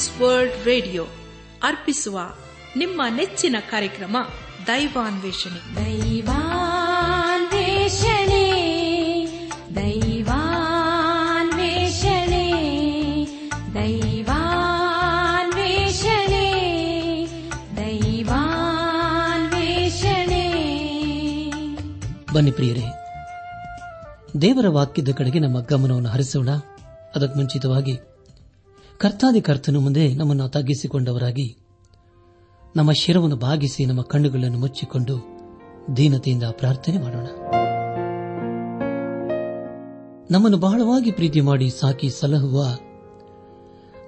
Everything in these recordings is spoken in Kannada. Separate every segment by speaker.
Speaker 1: ಟ್ರಾನ್ಸ್ ವರ್ಲ್ಡ್ ರೇಡಿಯೋ ಅರ್ಪಿಸುವ ನಿಮ್ಮ ನೆಚ್ಚಿನ ಕಾರ್ಯಕ್ರಮ
Speaker 2: ದೈವಾನ್ವೇಷಣೆ ದೈವಾನ್ವೇಷಣೆ ದೈವಾನ್ವೇಷಣೆ ದೈವಾನ್ವೇಷಣೆ ದೈವಾನ್ವೇಷಣೆ
Speaker 3: ಬನ್ನಿ ಪ್ರಿಯರೇ ದೇವರ ವಾಕ್ಯದ ಕಡೆಗೆ ನಮ್ಮ ಗಮನವನ್ನು ಹರಿಸೋಣ ಅದಕ್ಕೆ ಮುಂಚಿತವಾಗಿ ಕರ್ತಾದಿ ಕರ್ತನು ಮುಂದೆ ನಮ್ಮನ್ನು ತಗ್ಗಿಸಿಕೊಂಡವರಾಗಿ ನಮ್ಮ ಶಿರವನ್ನು ಭಾಗಿಸಿ ನಮ್ಮ ಕಣ್ಣುಗಳನ್ನು ಮುಚ್ಚಿಕೊಂಡು ದೀನತೆಯಿಂದ ಪ್ರಾರ್ಥನೆ ಮಾಡೋಣ ನಮ್ಮನ್ನು ಬಹಳವಾಗಿ ಪ್ರೀತಿ ಮಾಡಿ ಸಾಕಿ ಸಲಹುವ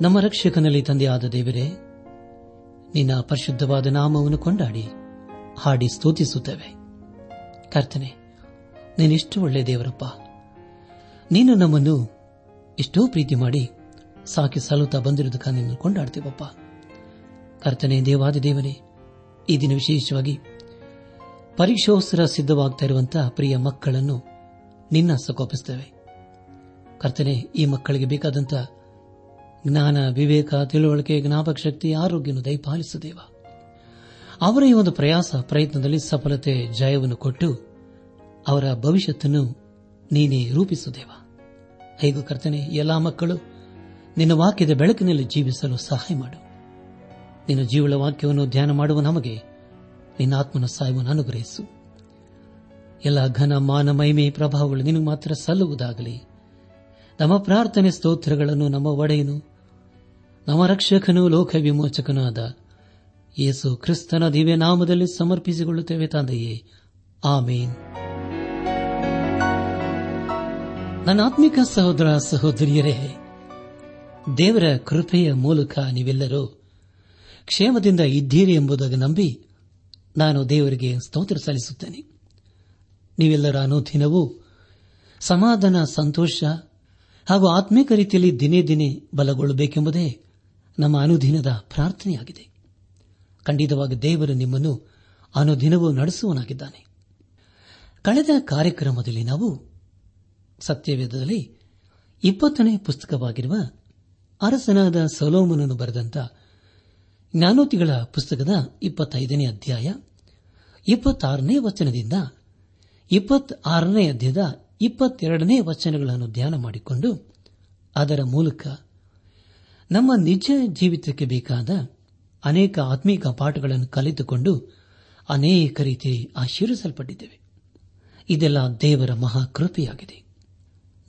Speaker 3: ನಮ್ಮ ರಕ್ಷಕನಲ್ಲಿ ತಂದೆಯಾದ ದೇವರೇ ನಿನ್ನ ಪರಿಶುದ್ಧವಾದ ನಾಮವನ್ನು ಕೊಂಡಾಡಿ ಹಾಡಿ ಸ್ತೋತಿಸುತ್ತೇವೆ ಕರ್ತನೆ ನೀನಿಷ್ಟು ಒಳ್ಳೆಯ ದೇವರಪ್ಪ ನೀನು ನಮ್ಮನ್ನು ಎಷ್ಟೋ ಪ್ರೀತಿ ಮಾಡಿ ಸಾಕಿ ಸಲ್ಲುತ್ತಾ ಬಂದಿರುವುದಕ್ಕೆ ಕೊಂಡಾಡ್ತೀವಪ್ಪ ಕರ್ತನೆ ದೇವಾದಿ ದೇವನೇ ಈ ದಿನ ವಿಶೇಷವಾಗಿ ಪರೀಕ್ಷೋತ್ಸರ ಸಿದ್ಧವಾಗ್ತಾ ಇರುವಂತಹ ಪ್ರಿಯ ಮಕ್ಕಳನ್ನು ನಿನ್ನ ಸಕೋಪಿಸ್ತೇವೆ ಕರ್ತನೆ ಈ ಮಕ್ಕಳಿಗೆ ಬೇಕಾದಂತಹ ಜ್ಞಾನ ವಿವೇಕ ತಿಳುವಳಿಕೆ ಜ್ಞಾಪಕ ಶಕ್ತಿ ಆರೋಗ್ಯವನ್ನು ದಯಪಾಲಿಸು ದೇವ ಅವರ ಈ ಒಂದು ಪ್ರಯಾಸ ಪ್ರಯತ್ನದಲ್ಲಿ ಸಫಲತೆ ಜಯವನ್ನು ಕೊಟ್ಟು ಅವರ ಭವಿಷ್ಯತನ್ನು ನೀನೇ ರೂಪಿಸುದೇವ ಹೇಗೂ ಕರ್ತನೆ ಎಲ್ಲಾ ಮಕ್ಕಳು ನಿನ್ನ ವಾಕ್ಯದ ಬೆಳಕಿನಲ್ಲಿ ಜೀವಿಸಲು ಸಹಾಯ ಮಾಡು ನಿನ್ನ ಜೀವಳ ವಾಕ್ಯವನ್ನು ಧ್ಯಾನ ಮಾಡುವ ನಮಗೆ ನಿನ್ನ ಆತ್ಮನ ಸಹಾಯವನ್ನು ಅನುಗ್ರಹಿಸು ಎಲ್ಲ ಘನ ಮಾನ ಮಹಿಮೆ ಪ್ರಭಾವಗಳು ನಿನಗೆ ಮಾತ್ರ ಸಲ್ಲುವುದಾಗಲಿ ನಮ್ಮ ಪ್ರಾರ್ಥನೆ ಸ್ತೋತ್ರಗಳನ್ನು ನಮ್ಮ ಒಡೆಯನು ನಮ್ಮ ರಕ್ಷಕನು ಲೋಕ ವಿಮೋಚಕನಾದ ಯೇಸು ಕ್ರಿಸ್ತನ ದಿವ್ಯ ನಾಮದಲ್ಲಿ ಸಮರ್ಪಿಸಿಕೊಳ್ಳುತ್ತೇವೆ ತಂದೆಯೇ ಆಮೇನ್
Speaker 4: ನನ್ನ ಆತ್ಮಿಕ ಸಹೋದರ ಸಹೋದರಿಯರೇ ದೇವರ ಕೃಪೆಯ ಮೂಲಕ ನೀವೆಲ್ಲರೂ ಕ್ಷೇಮದಿಂದ ಇದ್ದೀರಿ ಎಂಬುದಾಗಿ ನಂಬಿ ನಾನು ದೇವರಿಗೆ ಸ್ತೋತ್ರ ಸಲ್ಲಿಸುತ್ತೇನೆ ನೀವೆಲ್ಲರ ಅನುದಿನವೂ ಸಮಾಧಾನ ಸಂತೋಷ ಹಾಗೂ ಆತ್ಮೀಕ ರೀತಿಯಲ್ಲಿ ದಿನೇ ದಿನೇ ಬಲಗೊಳ್ಳಬೇಕೆಂಬುದೇ ನಮ್ಮ ಅನುದಿನದ ಪ್ರಾರ್ಥನೆಯಾಗಿದೆ ಖಂಡಿತವಾಗಿ ದೇವರು ನಿಮ್ಮನ್ನು ಅನುದಿನವೂ ನಡೆಸುವನಾಗಿದ್ದಾನೆ ಕಳೆದ ಕಾರ್ಯಕ್ರಮದಲ್ಲಿ ನಾವು ಸತ್ಯವೇದದಲ್ಲಿ ಇಪ್ಪತ್ತನೇ ಪುಸ್ತಕವಾಗಿರುವ ಅರಸನಾದ ಸೊಲೋಮನನ್ನು ಬರೆದಂತ ಜ್ಞಾನೋತಿಗಳ ಪುಸ್ತಕದ ಇಪ್ಪತ್ತೈದನೇ ಅಧ್ಯಾಯ ಇಪ್ಪತ್ತಾರನೇ ವಚನದಿಂದ ಇಪ್ಪತ್ತಾರನೇ ಅಧ್ಯಾಯದ ಇಪ್ಪತ್ತೆರಡನೇ ವಚನಗಳನ್ನು ಧ್ಯಾನ ಮಾಡಿಕೊಂಡು ಅದರ ಮೂಲಕ ನಮ್ಮ ನಿಜ ಜೀವಿತಕ್ಕೆ ಬೇಕಾದ ಅನೇಕ ಆತ್ಮೀಕ ಪಾಠಗಳನ್ನು ಕಲಿತುಕೊಂಡು ಅನೇಕ ರೀತಿ ಆಶೀರ್ವಿಸಲ್ಪಟ್ಟಿದ್ದೇವೆ ಇದೆಲ್ಲ ದೇವರ ಮಹಾಕೃಪೆಯಾಗಿದೆ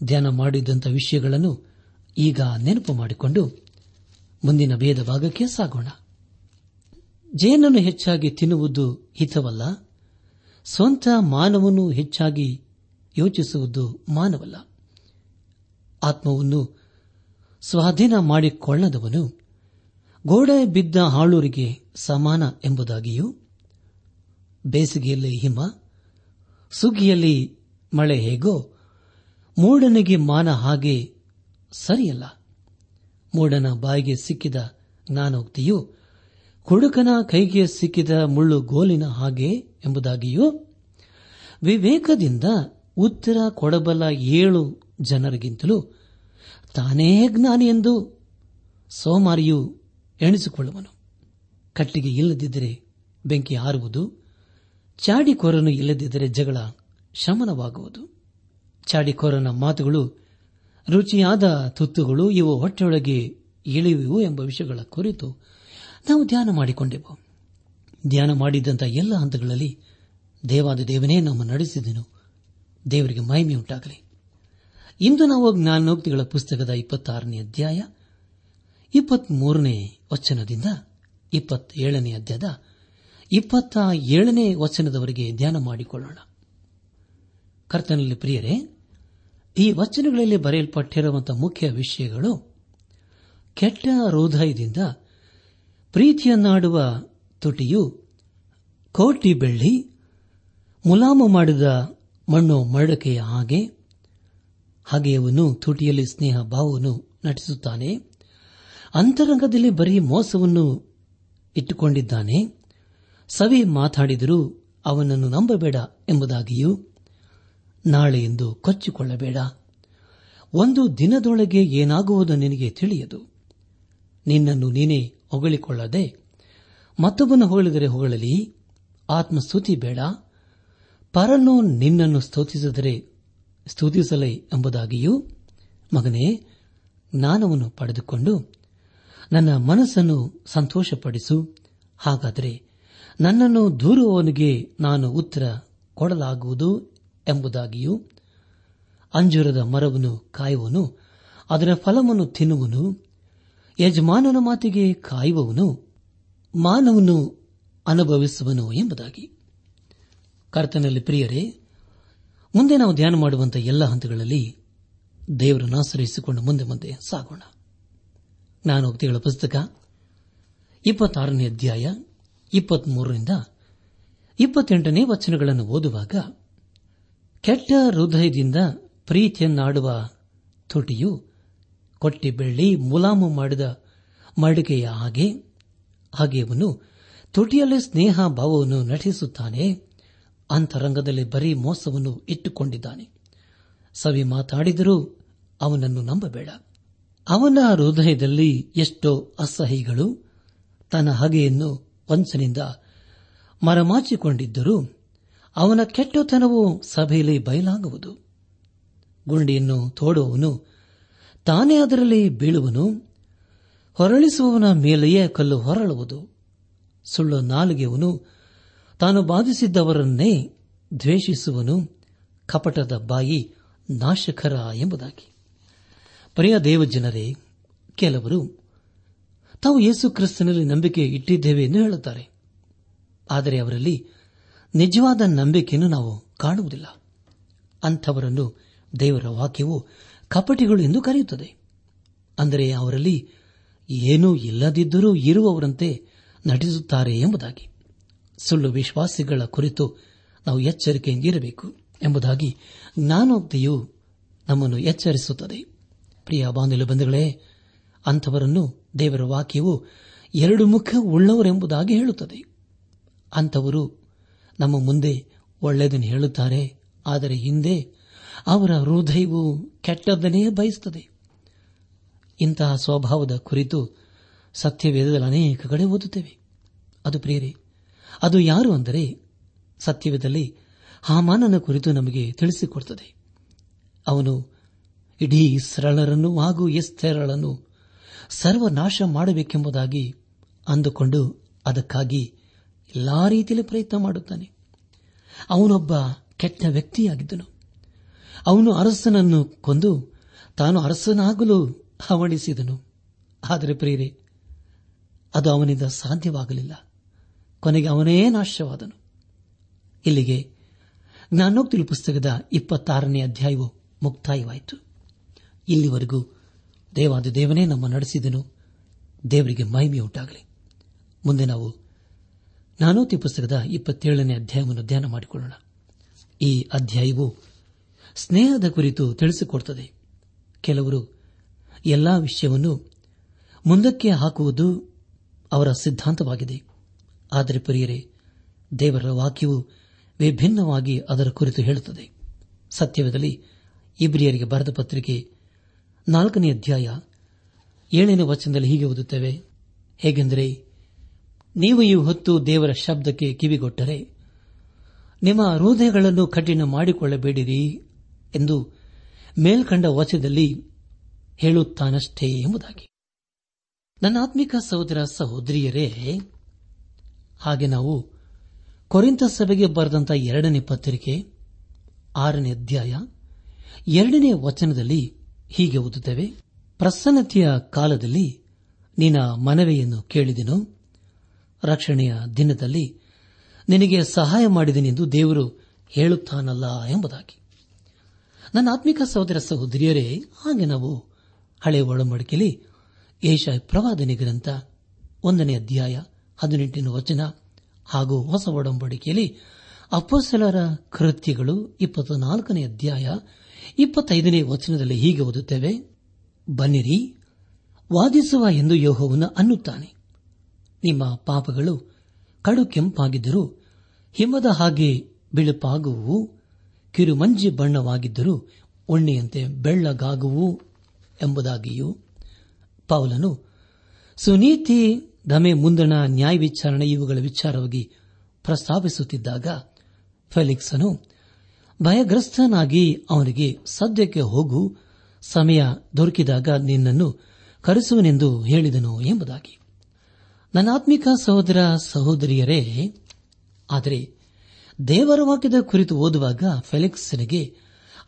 Speaker 4: ಧ್ಯಾನ ಮಾಡಿದ್ದಂಥ ವಿಷಯಗಳನ್ನು ಈಗ ನೆನಪು ಮಾಡಿಕೊಂಡು ಮುಂದಿನ ಭೇದ ಭಾಗಕ್ಕೆ ಸಾಗೋಣ ಜೇನನ್ನು ಹೆಚ್ಚಾಗಿ ತಿನ್ನುವುದು ಹಿತವಲ್ಲ ಸ್ವಂತ ಮಾನವನು ಹೆಚ್ಚಾಗಿ ಯೋಚಿಸುವುದು ಮಾನವಲ್ಲ ಆತ್ಮವನ್ನು ಸ್ವಾಧೀನ ಮಾಡಿಕೊಳ್ಳದವನು ಗೋಡೆ ಬಿದ್ದ ಹಾಳೂರಿಗೆ ಸಮಾನ ಎಂಬುದಾಗಿಯೂ ಬೇಸಿಗೆಯಲ್ಲಿ ಹಿಮ ಸುಗ್ಗಿಯಲ್ಲಿ ಮಳೆ ಹೇಗೋ ಮೂಡನಿಗೆ ಮಾನ ಹಾಗೆ ಸರಿಯಲ್ಲ ಮೂಡನ ಬಾಯಿಗೆ ಸಿಕ್ಕಿದ ಜ್ಞಾನೋಕ್ತಿಯು ಕುಡುಕನ ಕೈಗೆ ಸಿಕ್ಕಿದ ಮುಳ್ಳು ಗೋಲಿನ ಹಾಗೆ ಎಂಬುದಾಗಿಯೂ ವಿವೇಕದಿಂದ ಉತ್ತರ ಕೊಡಬಲ್ಲ ಏಳು ಜನರಿಗಿಂತಲೂ ತಾನೇ ಜ್ಞಾನಿ ಎಂದು ಸೋಮಾರಿಯು ಎಣಿಸಿಕೊಳ್ಳುವನು ಕಟ್ಟಿಗೆ ಇಲ್ಲದಿದ್ದರೆ ಬೆಂಕಿ ಹಾರುವುದು ಚಾಡಿಕೋರನು ಇಲ್ಲದಿದ್ದರೆ ಜಗಳ ಶಮನವಾಗುವುದು ಚಾಡಿಕೋರನ ಮಾತುಗಳು ರುಚಿಯಾದ ತುತ್ತುಗಳು ಇವು ಹೊಟ್ಟೆಯೊಳಗೆ ಇಳಿಯುವು ಎಂಬ ವಿಷಯಗಳ ಕುರಿತು ನಾವು ಧ್ಯಾನ ಮಾಡಿಕೊಂಡೆವು ಧ್ಯಾನ ಮಾಡಿದಂಥ ಎಲ್ಲ ಹಂತಗಳಲ್ಲಿ ದೇವಾದ ದೇವನೇ ನಮ್ಮ ನಡೆಸಿದನು ದೇವರಿಗೆ ಮಹಿಮೆಯುಂಟಾಗಲಿ ಇಂದು ನಾವು ಜ್ಞಾನೋಕ್ತಿಗಳ ಪುಸ್ತಕದ ಇಪ್ಪತ್ತಾರನೇ ಅಧ್ಯಾಯ ಇಪ್ಪತ್ಮೂರನೇ ವಚನದಿಂದ ಇಪ್ಪತ್ತೇಳನೇ ಅಧ್ಯಾಯದ ಇಪ್ಪತ್ತ ಏಳನೇ ವಚನದವರೆಗೆ ಧ್ಯಾನ ಮಾಡಿಕೊಳ್ಳೋಣ ಕರ್ತನಲ್ಲಿ ಪ್ರಿಯರೇ ಈ ವಚನಗಳಲ್ಲಿ ಬರೆಯಲ್ಪಟ್ಟಿರುವಂತಹ ಮುಖ್ಯ ವಿಷಯಗಳು ಕೆಟ್ಟ ಹೃದಯದಿಂದ ಪ್ರೀತಿಯನ್ನಾಡುವ ತುಟಿಯು ಕೋಟಿ ಬೆಳ್ಳಿ ಮುಲಾಮು ಮಾಡಿದ ಮಣ್ಣು ಮಡಕೆಯ ಹಾಗೆ ಹಾಗೆಯವನು ತುಟಿಯಲ್ಲಿ ಸ್ನೇಹ ಭಾವವನ್ನು ನಟಿಸುತ್ತಾನೆ ಅಂತರಂಗದಲ್ಲಿ ಬರೀ ಮೋಸವನ್ನು ಇಟ್ಟುಕೊಂಡಿದ್ದಾನೆ ಸವಿ ಮಾತಾಡಿದರೂ ಅವನನ್ನು ನಂಬಬೇಡ ಎಂಬುದಾಗಿಯೂ ನಾಳೆ ಎಂದು ಕೊಚ್ಚಿಕೊಳ್ಳಬೇಡ ಒಂದು ದಿನದೊಳಗೆ ಏನಾಗುವುದು ನಿನಗೆ ತಿಳಿಯದು ನಿನ್ನನ್ನು ನೀನೇ ಹೊಗಳಿಕೊಳ್ಳದೆ ಮತ್ತೊಬ್ಬನ ಹೊಗಳಿದರೆ ಹೊಗಳಲಿ ಆತ್ಮಸ್ತುತಿ ಬೇಡ ಪರನು ನಿನ್ನನ್ನು ಸ್ತುತಿಸಿದರೆ ಸ್ತುತಿಸಲೇ ಎಂಬುದಾಗಿಯೂ ಮಗನೇ ಜ್ಞಾನವನ್ನು ಪಡೆದುಕೊಂಡು ನನ್ನ ಮನಸ್ಸನ್ನು ಸಂತೋಷಪಡಿಸು ಹಾಗಾದರೆ ನನ್ನನ್ನು ದೂರುವವನಿಗೆ ನಾನು ಉತ್ತರ ಕೊಡಲಾಗುವುದು ಎಂಬುದಾಗಿಯೂ ಅಂಜೂರದ ಮರವನ್ನು ಕಾಯುವನು ಅದರ ಫಲವನ್ನು ತಿನ್ನುವನು ಯಜಮಾನನ ಮಾತಿಗೆ ಕಾಯುವವನು ಮಾನವನು ಅನುಭವಿಸುವನು ಎಂಬುದಾಗಿ ಕರ್ತನಲ್ಲಿ ಪ್ರಿಯರೇ ಮುಂದೆ ನಾವು ಧ್ಯಾನ ಮಾಡುವಂತಹ ಎಲ್ಲ ಹಂತಗಳಲ್ಲಿ ದೇವರನ್ನು ಆಶ್ರಯಿಸಿಕೊಂಡು ಮುಂದೆ ಮುಂದೆ ಸಾಗೋಣ ನಾನು ಜ್ಞಾನೋಕ್ತಿಗಳ ಪುಸ್ತಕ ಇಪ್ಪತ್ತಾರನೇ ಅಧ್ಯಾಯ ಇಪ್ಪತ್ಮೂರರಿಂದ ಇಪ್ಪತ್ತೆಂಟನೇ ವಚನಗಳನ್ನು ಓದುವಾಗ ಕೆಟ್ಟ ಹೃದಯದಿಂದ ಪ್ರೀತಿಯನ್ನಾಡುವ ತುಟಿಯು ಕೊಟ್ಟಿ ಬೆಳ್ಳಿ ಮುಲಾಮು ಮಾಡಿದ ಮಡಿಕೆಯ ಹಾಗೆ ಹಾಗೆಯವನು ತುಟಿಯಲ್ಲಿ ಸ್ನೇಹ ಭಾವವನ್ನು ನಟಿಸುತ್ತಾನೆ ಅಂತರಂಗದಲ್ಲಿ ಬರೀ ಮೋಸವನ್ನು ಇಟ್ಟುಕೊಂಡಿದ್ದಾನೆ ಸವಿ ಮಾತಾಡಿದರೂ ಅವನನ್ನು ನಂಬಬೇಡ ಅವನ ಹೃದಯದಲ್ಲಿ ಎಷ್ಟೋ ಅಸಹ್ಯಗಳು ತನ್ನ ಹಗೆಯನ್ನು ವಂಚನೆಯಿಂದ ಮರಮಾಚಿಕೊಂಡಿದ್ದರೂ ಅವನ ಕೆಟ್ಟತನವು ಸಭೆಯಲ್ಲಿ ಬಯಲಾಗುವುದು ಗುಂಡಿಯನ್ನು ತೋಡುವವನು ತಾನೇ ಅದರಲ್ಲಿ ಬೀಳುವನು ಹೊರಳಿಸುವವನ ಮೇಲೆಯೇ ಕಲ್ಲು ಹೊರಳುವುದು ಸುಳ್ಳು ನಾಲಿಗೆವನು ತಾನು ಬಾಧಿಸಿದ್ದವರನ್ನೇ ದ್ವೇಷಿಸುವನು ಕಪಟದ ಬಾಯಿ ನಾಶಕರ ಎಂಬುದಾಗಿ ಪ್ರಿಯ ದೇವಜನರೇ ಕೆಲವರು ತಾವು ಯೇಸು ಕ್ರಿಸ್ತನಲ್ಲಿ ನಂಬಿಕೆ ಇಟ್ಟಿದ್ದೇವೆ ಎಂದು ಹೇಳುತ್ತಾರೆ ಆದರೆ ಅವರಲ್ಲಿ ನಿಜವಾದ ನಂಬಿಕೆಯನ್ನು ನಾವು ಕಾಣುವುದಿಲ್ಲ ಅಂಥವರನ್ನು ದೇವರ ವಾಕ್ಯವು ಕಪಟಿಗಳು ಎಂದು ಕರೆಯುತ್ತದೆ ಅಂದರೆ ಅವರಲ್ಲಿ ಏನೂ ಇಲ್ಲದಿದ್ದರೂ ಇರುವವರಂತೆ ನಟಿಸುತ್ತಾರೆ ಎಂಬುದಾಗಿ ಸುಳ್ಳು ವಿಶ್ವಾಸಿಗಳ ಕುರಿತು ನಾವು ಎಚ್ಚರಿಕೆಯಿಂದ ಇರಬೇಕು ಎಂಬುದಾಗಿ ಜ್ಞಾನೋಕ್ತಿಯು ನಮ್ಮನ್ನು ಎಚ್ಚರಿಸುತ್ತದೆ ಪ್ರಿಯ ಬಾಂಧವ್ಯ ಬಂಧುಗಳೇ ಅಂಥವರನ್ನು ದೇವರ ವಾಕ್ಯವು ಎರಡು ಮುಖ ಉಳ್ಳವರೆಂಬುದಾಗಿ ಹೇಳುತ್ತದೆ ಅಂಥವರು ನಮ್ಮ ಮುಂದೆ ಒಳ್ಳೆಯದನ್ನು ಹೇಳುತ್ತಾರೆ ಆದರೆ ಹಿಂದೆ ಅವರ ಹೃದಯವು ಕೆಟ್ಟದ್ದನ್ನೇ ಬಯಸುತ್ತದೆ ಇಂತಹ ಸ್ವಭಾವದ ಕುರಿತು ಸತ್ಯವೇದದಲ್ಲಿ ಅನೇಕ ಕಡೆ ಓದುತ್ತೇವೆ ಅದು ಪ್ರಿಯರೇ ಅದು ಯಾರು ಅಂದರೆ ಸತ್ಯವೇದದಲ್ಲಿ ಹಾಮಾನನ ಕುರಿತು ನಮಗೆ ತಿಳಿಸಿಕೊಡುತ್ತದೆ ಅವನು ಇಡೀ ಸರಳರನ್ನು ಹಾಗೂ ಎಸ್ತೆರಳನ್ನು ಸರ್ವನಾಶ ಮಾಡಬೇಕೆಂಬುದಾಗಿ ಅಂದುಕೊಂಡು ಅದಕ್ಕಾಗಿ ಎಲ್ಲಾ ರೀತಿಯಲ್ಲಿ ಪ್ರಯತ್ನ ಮಾಡುತ್ತಾನೆ ಅವನೊಬ್ಬ ಕೆಟ್ಟ ವ್ಯಕ್ತಿಯಾಗಿದ್ದನು ಅವನು ಅರಸನನ್ನು ಕೊಂದು ತಾನು ಅರಸನಾಗಲು ಹವಣಿಸಿದನು ಆದರೆ ಪ್ರೇರೆ ಅದು ಅವನಿಂದ ಸಾಧ್ಯವಾಗಲಿಲ್ಲ ಕೊನೆಗೆ ಅವನೇ ನಾಶವಾದನು ಇಲ್ಲಿಗೆ ಜ್ಞಾನೋಕ್ತಿಲು ಪುಸ್ತಕದ ಇಪ್ಪತ್ತಾರನೇ ಅಧ್ಯಾಯವು ಮುಕ್ತಾಯವಾಯಿತು ಇಲ್ಲಿವರೆಗೂ ದೇವಾದ ದೇವನೇ ನಮ್ಮ ನಡೆಸಿದನು ದೇವರಿಗೆ ಮಹಿಮೆಯುಂಟಾಗಲಿ ಮುಂದೆ ನಾವು ನಾನೂತಿ ಪುಸ್ತಕದ ಇಪ್ಪತ್ತೇಳನೇ ಅಧ್ಯಾಯವನ್ನು ಧ್ಯಾನ ಮಾಡಿಕೊಳ್ಳೋಣ ಈ ಅಧ್ಯಾಯವು ಸ್ನೇಹದ ಕುರಿತು ತಿಳಿಸಿಕೊಡುತ್ತದೆ ಕೆಲವರು ಎಲ್ಲಾ ವಿಷಯವನ್ನು ಮುಂದಕ್ಕೆ ಹಾಕುವುದು ಅವರ ಸಿದ್ಧಾಂತವಾಗಿದೆ ಆದರೆ ಪ್ರಿಯರೇ ದೇವರ ವಾಕ್ಯವು ವಿಭಿನ್ನವಾಗಿ ಅದರ ಕುರಿತು ಹೇಳುತ್ತದೆ ಸತ್ಯವದಲ್ಲಿ ಇಬ್ರಿಯರಿಗೆ ಬರೆದ ಪತ್ರಿಕೆ ನಾಲ್ಕನೇ ಅಧ್ಯಾಯ ಏಳನೇ ವಚನದಲ್ಲಿ ಹೀಗೆ ಓದುತ್ತೇವೆ ಹೇಗೆಂದರೆ ನೀವು ಈ ಹೊತ್ತು ದೇವರ ಶಬ್ದಕ್ಕೆ ಕಿವಿಗೊಟ್ಟರೆ ನಿಮ್ಮ ಹೃದಯಗಳನ್ನು ಕಠಿಣ ಮಾಡಿಕೊಳ್ಳಬೇಡಿರಿ ಎಂದು ಮೇಲ್ಕಂಡ ವಚದಲ್ಲಿ ಹೇಳುತ್ತಾನಷ್ಟೇ ಎಂಬುದಾಗಿ ನನ್ನ ಆತ್ಮಿಕ ಸಹೋದರ ಸಹೋದರಿಯರೇ ಹಾಗೆ ನಾವು ಕೊರಿಂತ ಸಭೆಗೆ ಬರೆದಂತ ಎರಡನೇ ಪತ್ರಿಕೆ ಆರನೇ ಅಧ್ಯಾಯ ಎರಡನೇ ವಚನದಲ್ಲಿ ಹೀಗೆ ಓದುತ್ತೇವೆ ಪ್ರಸನ್ನತೆಯ ಕಾಲದಲ್ಲಿ ನಿನ್ನ ಮನವಿಯನ್ನು ಕೇಳಿದೆನು ರಕ್ಷಣೆಯ ದಿನದಲ್ಲಿ ನಿನಗೆ ಸಹಾಯ ಮಾಡಿದನೆಂದು ದೇವರು ಹೇಳುತ್ತಾನಲ್ಲ ಎಂಬುದಾಗಿ ನನ್ನ ಆತ್ಮಿಕ ಸಹೋದರ ಸಹೋದರಿಯರೇ ಹಾಗೆ ನಾವು ಹಳೆ ಒಳಮಡಿಕೆಯಲ್ಲಿ ಏಷ ಪ್ರವಾದನೆ ಗ್ರಂಥ ಒಂದನೇ ಅಧ್ಯಾಯ ಹದಿನೆಂಟನೇ ವಚನ ಹಾಗೂ ಹೊಸ ಒಡಂಬಡಿಕೆಯಲ್ಲಿ ಅಪ್ಪಸಲರ ಕೃತ್ಯಗಳು ಇಪ್ಪತ್ತ ನಾಲ್ಕನೇ ಅಧ್ಯಾಯ ಇಪ್ಪತ್ತೈದನೇ ವಚನದಲ್ಲಿ ಹೀಗೆ ಓದುತ್ತೇವೆ ಬನ್ನಿರಿ ವಾದಿಸುವ ಎಂದು ಯೋಹವನ್ನು ಅನ್ನುತ್ತಾನೆ ನಿಮ್ಮ ಪಾಪಗಳು ಕಡು ಕೆಂಪಾಗಿದ್ದರೂ ಹಿಮದ ಹಾಗೆ ಬಿಳುಪಾಗುವು ಕಿರುಮಂಜಿ ಬಣ್ಣವಾಗಿದ್ದರೂ ಉಣ್ಣೆಯಂತೆ ಬೆಳ್ಳಗಾಗುವು ಎಂಬುದಾಗಿಯೂ ಪೌಲನು ಸುನೀತಿ ಧಮೆ ಮುಂದಣ ನ್ಯಾಯ ವಿಚಾರಣೆ ಇವುಗಳ ವಿಚಾರವಾಗಿ ಪ್ರಸ್ತಾಪಿಸುತ್ತಿದ್ದಾಗ ಫೆಲಿಕ್ಸನು ಭಯಗ್ರಸ್ತನಾಗಿ ಅವನಿಗೆ ಸದ್ಯಕ್ಕೆ ಹೋಗು ಸಮಯ ದೊರಕಿದಾಗ ನಿನ್ನನ್ನು ಕರೆಸುವನೆಂದು ಹೇಳಿದನು ಎಂಬುದಾಗಿ ಆತ್ಮಿಕ ಸಹೋದರ ಸಹೋದರಿಯರೇ ಆದರೆ ದೇವರ ವಾಕ್ಯದ ಕುರಿತು ಓದುವಾಗ ಫೆಲಿಕ್ಸ್ನಿಗೆ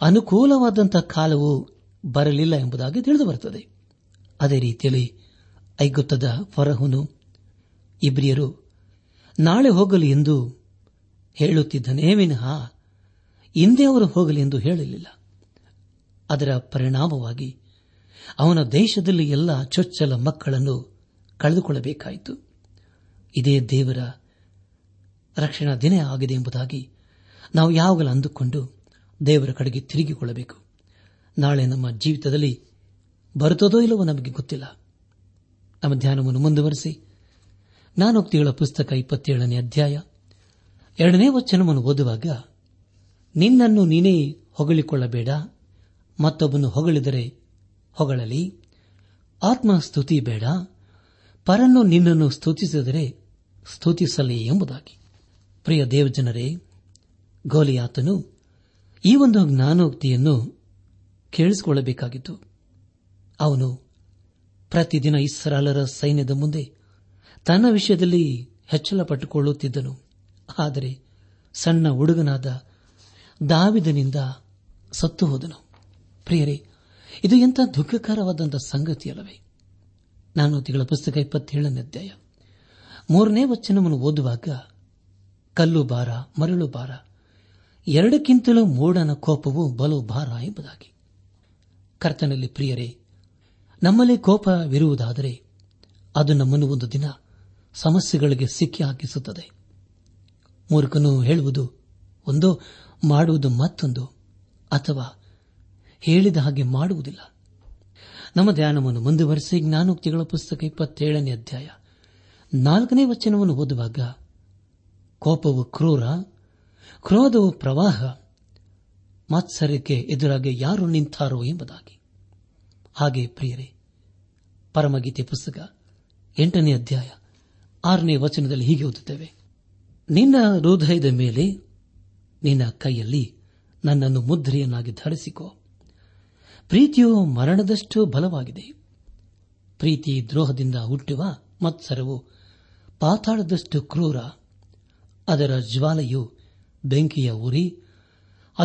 Speaker 4: ಅನುಕೂಲವಾದಂತಹ ಕಾಲವು ಬರಲಿಲ್ಲ ಎಂಬುದಾಗಿ ತಿಳಿದು ಬರುತ್ತದೆ ಅದೇ ರೀತಿಯಲ್ಲಿ ಐಗುತ್ತದ ಫರಹುನು ಇಬ್ರಿಯರು ನಾಳೆ ಹೋಗಲಿ ಎಂದು ಹೇಳುತ್ತಿದ್ದನೇ ವಿನಃ ಹಿಂದೆ ಅವರು ಹೋಗಲಿ ಎಂದು ಹೇಳಲಿಲ್ಲ ಅದರ ಪರಿಣಾಮವಾಗಿ ಅವನ ದೇಶದಲ್ಲಿ ಎಲ್ಲ ಚೊಚ್ಚಲ ಮಕ್ಕಳನ್ನು ಕಳೆದುಕೊಳ್ಳಬೇಕಾಯಿತು ಇದೇ ದೇವರ ರಕ್ಷಣಾ ದಿನ ಆಗಿದೆ ಎಂಬುದಾಗಿ ನಾವು ಯಾವಾಗಲೂ ಅಂದುಕೊಂಡು ದೇವರ ಕಡೆಗೆ ತಿರುಗಿಕೊಳ್ಳಬೇಕು ನಾಳೆ ನಮ್ಮ ಜೀವಿತದಲ್ಲಿ ಬರುತ್ತದೋ ಇಲ್ಲವೋ ನಮಗೆ ಗೊತ್ತಿಲ್ಲ ನಮ್ಮ ಧ್ಯಾನವನ್ನು ಮುಂದುವರೆಸಿ ನಾನೋಕ್ತಿಗಳ ಪುಸ್ತಕ ಇಪ್ಪತ್ತೇಳನೇ ಅಧ್ಯಾಯ ಎರಡನೇ ವಚನವನ್ನು ಓದುವಾಗ ನಿನ್ನನ್ನು ನೀನೇ ಹೊಗಳಿಕೊಳ್ಳಬೇಡ ಮತ್ತೊಬ್ಬನು ಹೊಗಳಿದರೆ ಹೊಗಳಲಿ ಆತ್ಮಸ್ತುತಿ ಬೇಡ ಪರನು ನಿನ್ನನ್ನು ಸ್ತುತಿಸಿದರೆ ಸ್ತುತಿಸಲಿ ಎಂಬುದಾಗಿ ಪ್ರಿಯ ದೇವಜನರೇ ಗೋಲಿಯಾತನು ಈ ಒಂದು ಜ್ಞಾನೋಕ್ತಿಯನ್ನು ಕೇಳಿಸಿಕೊಳ್ಳಬೇಕಾಗಿತ್ತು ಅವನು ಪ್ರತಿದಿನ ಇಸ್ರಾಲರ ಸೈನ್ಯದ ಮುಂದೆ ತನ್ನ ವಿಷಯದಲ್ಲಿ ಹೆಚ್ಚಳ ಪಟ್ಟುಕೊಳ್ಳುತ್ತಿದ್ದನು ಆದರೆ ಸಣ್ಣ ಹುಡುಗನಾದ ದಾವಿದನಿಂದ ಸತ್ತು ಹೋದನು ಪ್ರಿಯರೇ ಇದು ಎಂಥ ದುಃಖಕರವಾದಂಥ ಸಂಗತಿಯಲ್ಲವೇ ನಾನು ತಿಂಗಳ ಪುಸ್ತಕ ಇಪ್ಪತ್ತೇಳನೇ ಅಧ್ಯಾಯ ಮೂರನೇ ವಚನವನ್ನು ಓದುವಾಗ ಕಲ್ಲು ಭಾರ ಮರಳು ಭಾರ ಎರಡಕ್ಕಿಂತಲೂ ಮೂಡನ ಕೋಪವು ಬಲು ಭಾರ ಎಂಬುದಾಗಿ ಕರ್ತನಲ್ಲಿ ಪ್ರಿಯರೇ ನಮ್ಮಲ್ಲಿ ಕೋಪವಿರುವುದಾದರೆ ಅದು ನಮ್ಮನ್ನು ಒಂದು ದಿನ ಸಮಸ್ಯೆಗಳಿಗೆ ಸಿಕ್ಕಿ ಹಾಕಿಸುತ್ತದೆ ಮೂರ್ಖನು ಹೇಳುವುದು ಒಂದು ಮಾಡುವುದು ಮತ್ತೊಂದು ಅಥವಾ ಹೇಳಿದ ಹಾಗೆ ಮಾಡುವುದಿಲ್ಲ ನಮ್ಮ ಧ್ಯಾನವನ್ನು ಮುಂದುವರೆಸಿ ಜ್ಞಾನೋಕ್ತಿಗಳ ಪುಸ್ತಕ ಇಪ್ಪತ್ತೇಳನೇ ಅಧ್ಯಾಯ ನಾಲ್ಕನೇ ವಚನವನ್ನು ಓದುವಾಗ ಕೋಪವು ಕ್ರೂರ ಕ್ರೋಧವು ಪ್ರವಾಹ ಮಾತ್ಸರ್ಯಕ್ಕೆ ಎದುರಾಗಿ ಯಾರು ನಿಂತಾರೋ ಎಂಬುದಾಗಿ ಹಾಗೆ ಪ್ರಿಯರೇ ಪರಮಗೀತೆ ಪುಸ್ತಕ ಎಂಟನೇ ಅಧ್ಯಾಯ ಆರನೇ ವಚನದಲ್ಲಿ ಹೀಗೆ ಓದುತ್ತೇವೆ ನಿನ್ನ ಹೃದಯದ ಮೇಲೆ ನಿನ್ನ ಕೈಯಲ್ಲಿ ನನ್ನನ್ನು ಮುದ್ರೆಯನ್ನಾಗಿ ಧರಿಸಿಕೋ ಪ್ರೀತಿಯು ಮರಣದಷ್ಟು ಬಲವಾಗಿದೆ ಪ್ರೀತಿ ದ್ರೋಹದಿಂದ ಹುಟ್ಟುವ ಮತ್ಸರವು ಪಾತಾಳದಷ್ಟು ಕ್ರೂರ ಅದರ ಜ್ವಾಲೆಯು ಬೆಂಕಿಯ ಉರಿ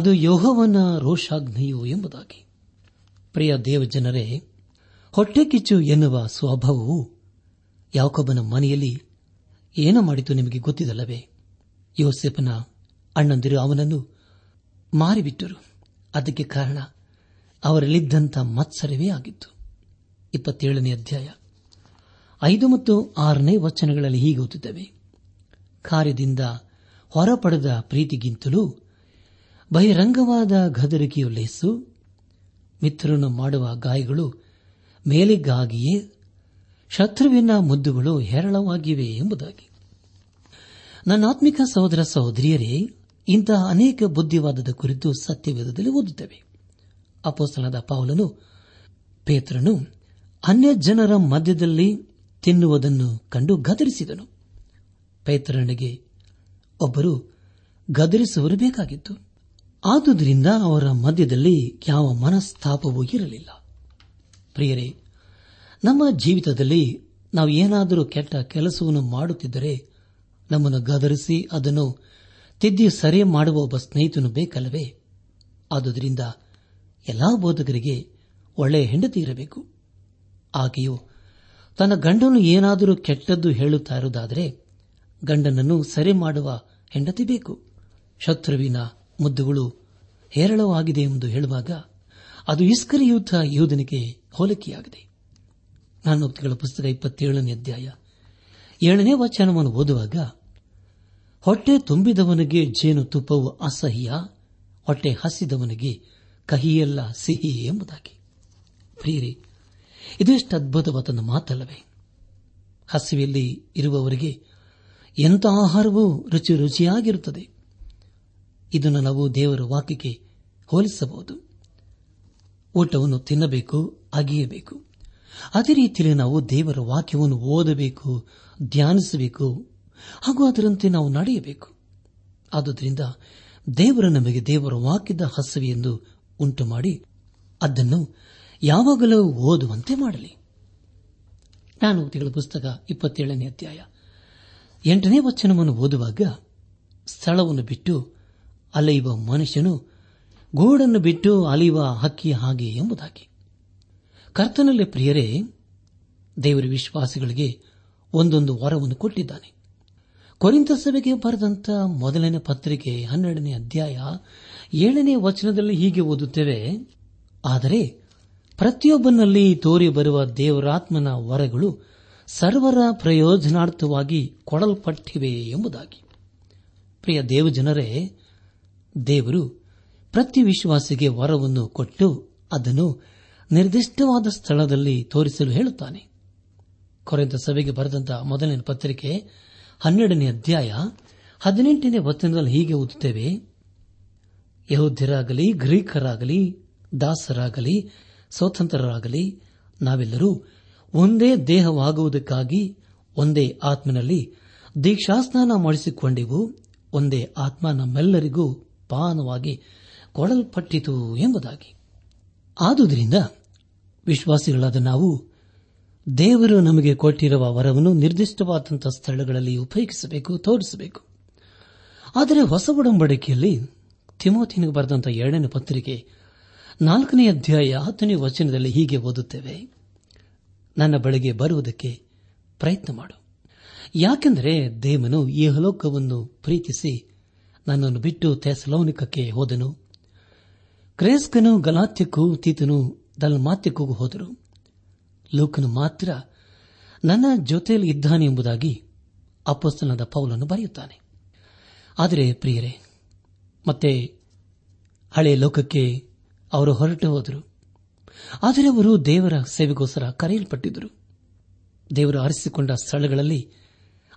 Speaker 4: ಅದು ಯೋಹವನ ರೋಷಾಗ್ನಿಯು ಎಂಬುದಾಗಿ ಪ್ರಿಯ ದೇವಜನರೇ ಹೊಟ್ಟೆಕಿಚ್ಚು ಎನ್ನುವ ಸ್ವಭಾವವು ಯಾಕೊಬ್ಬನ ಮನೆಯಲ್ಲಿ ಏನು ಮಾಡಿತು ನಿಮಗೆ ಗೊತ್ತಿದಲ್ಲವೇ ಯೋಸೆಫನ ಅಣ್ಣಂದಿರು ಅವನನ್ನು ಮಾರಿಬಿಟ್ಟರು ಅದಕ್ಕೆ ಕಾರಣ ಅವರಲ್ಲಿದ್ದಂಥ ಮತ್ಸರವೇ ಆಗಿತ್ತು ಇಪ್ಪತ್ತೇಳನೇ ಅಧ್ಯಾಯ ಐದು ಮತ್ತು ಆರನೇ ವಚನಗಳಲ್ಲಿ ಹೀಗೆ ಓದುತ್ತವೆ ಕಾರ್ಯದಿಂದ ಹೊರಪಡೆದ ಪ್ರೀತಿಗಿಂತಲೂ ಬಹಿರಂಗವಾದ ಗದರಿಕೆಯು ಲೇಸು ಮಿತ್ರನು ಮಾಡುವ ಗಾಯಗಳು ಮೇಲೆಗಾಗಿಯೇ ಶತ್ರುವಿನ ಮುದ್ದುಗಳು ಹೇರಳವಾಗಿವೆ ಎಂಬುದಾಗಿ ನನ್ನ ಆತ್ಮಿಕ ಸಹೋದರ ಸಹೋದರಿಯರೇ ಇಂತಹ ಅನೇಕ ಬುದ್ಧಿವಾದದ ಕುರಿತು ಸತ್ಯವೇದದಲ್ಲಿ ಓದುತ್ತವೆ ಅಪೋಸ್ತನಾದ ಪೌಲನು ಪೇತ್ರನು ಅನ್ಯ ಜನರ ಮಧ್ಯದಲ್ಲಿ ತಿನ್ನುವುದನ್ನು ಕಂಡು ಗದರಿಸಿದನು ಪೇತ್ರನಿಗೆ ಒಬ್ಬರು ಗದರಿಸುವರು ಬೇಕಾಗಿತ್ತು ಆದುದರಿಂದ ಅವರ ಮಧ್ಯದಲ್ಲಿ ಯಾವ ಮನಸ್ತಾಪವೂ ಇರಲಿಲ್ಲ ಪ್ರಿಯರೇ ನಮ್ಮ ಜೀವಿತದಲ್ಲಿ ನಾವು ಏನಾದರೂ ಕೆಟ್ಟ ಕೆಲಸವನ್ನು ಮಾಡುತ್ತಿದ್ದರೆ ನಮ್ಮನ್ನು ಗದರಿಸಿ ಅದನ್ನು ತಿದ್ದಿ ಸರಿ ಮಾಡುವ ಒಬ್ಬ ಸ್ನೇಹಿತನು ಬೇಕಲ್ಲವೇ ಆದುದರಿಂದ ಎಲ್ಲಾ ಬೋಧಕರಿಗೆ ಒಳ್ಳೆಯ ಹೆಂಡತಿ ಇರಬೇಕು ಆಕೆಯು ತನ್ನ ಗಂಡನು ಏನಾದರೂ ಕೆಟ್ಟದ್ದು ಹೇಳುತ್ತಾ ಇರುವುದಾದರೆ ಗಂಡನನ್ನು ಸರಿ ಮಾಡುವ ಹೆಂಡತಿ ಬೇಕು ಶತ್ರುವಿನ ಮುದ್ದುಗಳು ಹೇರಳವಾಗಿದೆ ಎಂದು ಹೇಳುವಾಗ ಅದು ಇಸ್ಕರಿಯೂತ ಯೋಧನಿಗೆ ಹೋಲಿಕೆಯಾಗಿದೆ ನಾನೋಕ್ತಿಗಳ ಪುಸ್ತಕ ಇಪ್ಪತ್ತೇಳನೇ ಅಧ್ಯಾಯ ಏಳನೇ ವಚನವನ್ನು ಓದುವಾಗ ಹೊಟ್ಟೆ ತುಂಬಿದವನಿಗೆ ಜೇನು ತುಪ್ಪವು ಅಸಹ್ಯ ಹೊಟ್ಟೆ ಹಸಿದವನಿಗೆ ಕಹಿಯಲ್ಲ ಸಿಹಿ ಎಂಬುದಾಗಿ ಪ್ರಿಯರಿ ಇದೆಷ್ಟು ಅದ್ಭುತವಾದ ಮಾತಲ್ಲವೇ ಹಸಿವೆಯಲ್ಲಿ ಇರುವವರಿಗೆ ಎಂಥ ಆಹಾರವೂ ರುಚಿ ರುಚಿಯಾಗಿರುತ್ತದೆ ಇದನ್ನು ನಾವು ದೇವರ ವಾಕ್ಯಕ್ಕೆ ಹೋಲಿಸಬಹುದು ಊಟವನ್ನು ತಿನ್ನಬೇಕು ಅಗಿಯಬೇಕು ಅದೇ ರೀತಿಯಲ್ಲಿ ನಾವು ದೇವರ ವಾಕ್ಯವನ್ನು ಓದಬೇಕು ಧ್ಯಾನಿಸಬೇಕು ಹಾಗೂ ಅದರಂತೆ ನಾವು ನಡೆಯಬೇಕು ಆದುದರಿಂದ ದೇವರ ನಮಗೆ ದೇವರ ವಾಕ್ಯದ ಹಸುವೆ ಎಂದು ಉಂಟುಮಾಡಿ ಅದನ್ನು ಯಾವಾಗಲೂ ಓದುವಂತೆ ಮಾಡಲಿ ನಾನು ತಿಳಿದ ಪುಸ್ತಕ ಇಪ್ಪತ್ತೇಳನೇ ಅಧ್ಯಾಯ ಎಂಟನೇ ವಚನವನ್ನು ಓದುವಾಗ ಸ್ಥಳವನ್ನು ಬಿಟ್ಟು ಅಲೆಯುವ ಮನುಷ್ಯನು ಗೋಡನ್ನು ಬಿಟ್ಟು ಅಲೆಯುವ ಹಕ್ಕಿ ಹಾಗೆ ಎಂಬುದಾಗಿ ಕರ್ತನಲ್ಲಿ ಪ್ರಿಯರೇ ದೇವರ ವಿಶ್ವಾಸಿಗಳಿಗೆ ಒಂದೊಂದು ವರವನ್ನು ಕೊಟ್ಟಿದ್ದಾನೆ ಕೊರಿಂತ ಸಭೆಗೆ ಬರೆದಂತ ಮೊದಲನೇ ಪತ್ರಿಕೆ ಹನ್ನೆರಡನೇ ಅಧ್ಯಾಯ ಏಳನೇ ವಚನದಲ್ಲಿ ಹೀಗೆ ಓದುತ್ತೇವೆ ಆದರೆ ಪ್ರತಿಯೊಬ್ಬನಲ್ಲಿ ತೋರಿ ಬರುವ ದೇವರಾತ್ಮನ ವರಗಳು ಸರ್ವರ ಪ್ರಯೋಜನಾರ್ಥವಾಗಿ ಕೊಡಲ್ಪಟ್ಟಿವೆ ಎಂಬುದಾಗಿ ಪ್ರಿಯ ದೇವಜನರೇ ದೇವರು ಪ್ರತಿ ವಿಶ್ವಾಸಿಗೆ ವರವನ್ನು ಕೊಟ್ಟು ಅದನ್ನು ನಿರ್ದಿಷ್ಟವಾದ ಸ್ಥಳದಲ್ಲಿ ತೋರಿಸಲು ಹೇಳುತ್ತಾನೆ ಕೊರೆಂತ ಸಭೆಗೆ ಬರೆದಂತಹ ಮೊದಲನೇ ಪತ್ರಿಕೆ ಹನ್ನೆರಡನೇ ಅಧ್ಯಾಯ ಹದಿನೆಂಟನೇ ವಚನದಲ್ಲಿ ಹೀಗೆ ಓದುತ್ತೇವೆ ಯಹೋದ್ಯರಾಗಲಿ ಗ್ರೀಕರಾಗಲಿ ದಾಸರಾಗಲಿ ಸ್ವತಂತ್ರರಾಗಲಿ ನಾವೆಲ್ಲರೂ ಒಂದೇ ದೇಹವಾಗುವುದಕ್ಕಾಗಿ ಒಂದೇ ಆತ್ಮನಲ್ಲಿ ದೀಕ್ಷಾಸ್ನಾನ ಮಾಡಿಸಿಕೊಂಡೆವು ಒಂದೇ ಆತ್ಮ ನಮ್ಮೆಲ್ಲರಿಗೂ ಪಾನವಾಗಿ ಕೊಡಲ್ಪಟ್ಟಿತು ಎಂಬುದಾಗಿ ಆದುದರಿಂದ ವಿಶ್ವಾಸಿಗಳಾದ ನಾವು ದೇವರು ನಮಗೆ ಕೊಟ್ಟಿರುವ ವರವನ್ನು ನಿರ್ದಿಷ್ಟವಾದಂತಹ ಸ್ಥಳಗಳಲ್ಲಿ ಉಪಯೋಗಿಸಬೇಕು ತೋರಿಸಬೇಕು ಆದರೆ ಹೊಸ ಒಡಂಬಡಿಕೆಯಲ್ಲಿ ತಿಮೋತಿನಿಗೆ ಬರೆದಂತಹ ಎರಡನೇ ಪತ್ರಿಕೆ ನಾಲ್ಕನೇ ಅಧ್ಯಾಯ ಹತ್ತನೇ ವಚನದಲ್ಲಿ ಹೀಗೆ ಓದುತ್ತೇವೆ ನನ್ನ ಬಳಿಗೆ ಬರುವುದಕ್ಕೆ ಪ್ರಯತ್ನ ಮಾಡು ಯಾಕೆಂದರೆ ದೇವನು ಈ ಹಲೋಕವನ್ನು ಪ್ರೀತಿಸಿ ನನ್ನನ್ನು ಬಿಟ್ಟು ತೆಸಲೋನಿಕಕ್ಕೆ ಹೋದನು ಕ್ರೇಸ್ಕನು ಗಲಾತ್ಯಕ್ಕೂ ತೀತನು ದಲ್ಮಾತ್ಯಕ್ಕೂ ಹೋದರು ಲೋಕನು ಮಾತ್ರ ನನ್ನ ಜೊತೆಯಲ್ಲಿ ಇದ್ದಾನೆ ಎಂಬುದಾಗಿ ಅಪಸ್ತನಾದ ಪೌಲನ್ನು ಬರೆಯುತ್ತಾನೆ ಆದರೆ ಪ್ರಿಯರೇ ಮತ್ತೆ ಹಳೆಯ ಲೋಕಕ್ಕೆ ಅವರು ಹೊರಟು ಹೋದರು ಆದರೆ ಅವರು ದೇವರ ಸೇವೆಗೋಸ್ಕರ ಕರೆಯಲ್ಪಟ್ಟಿದ್ದರು ದೇವರು ಆರಿಸಿಕೊಂಡ ಸ್ಥಳಗಳಲ್ಲಿ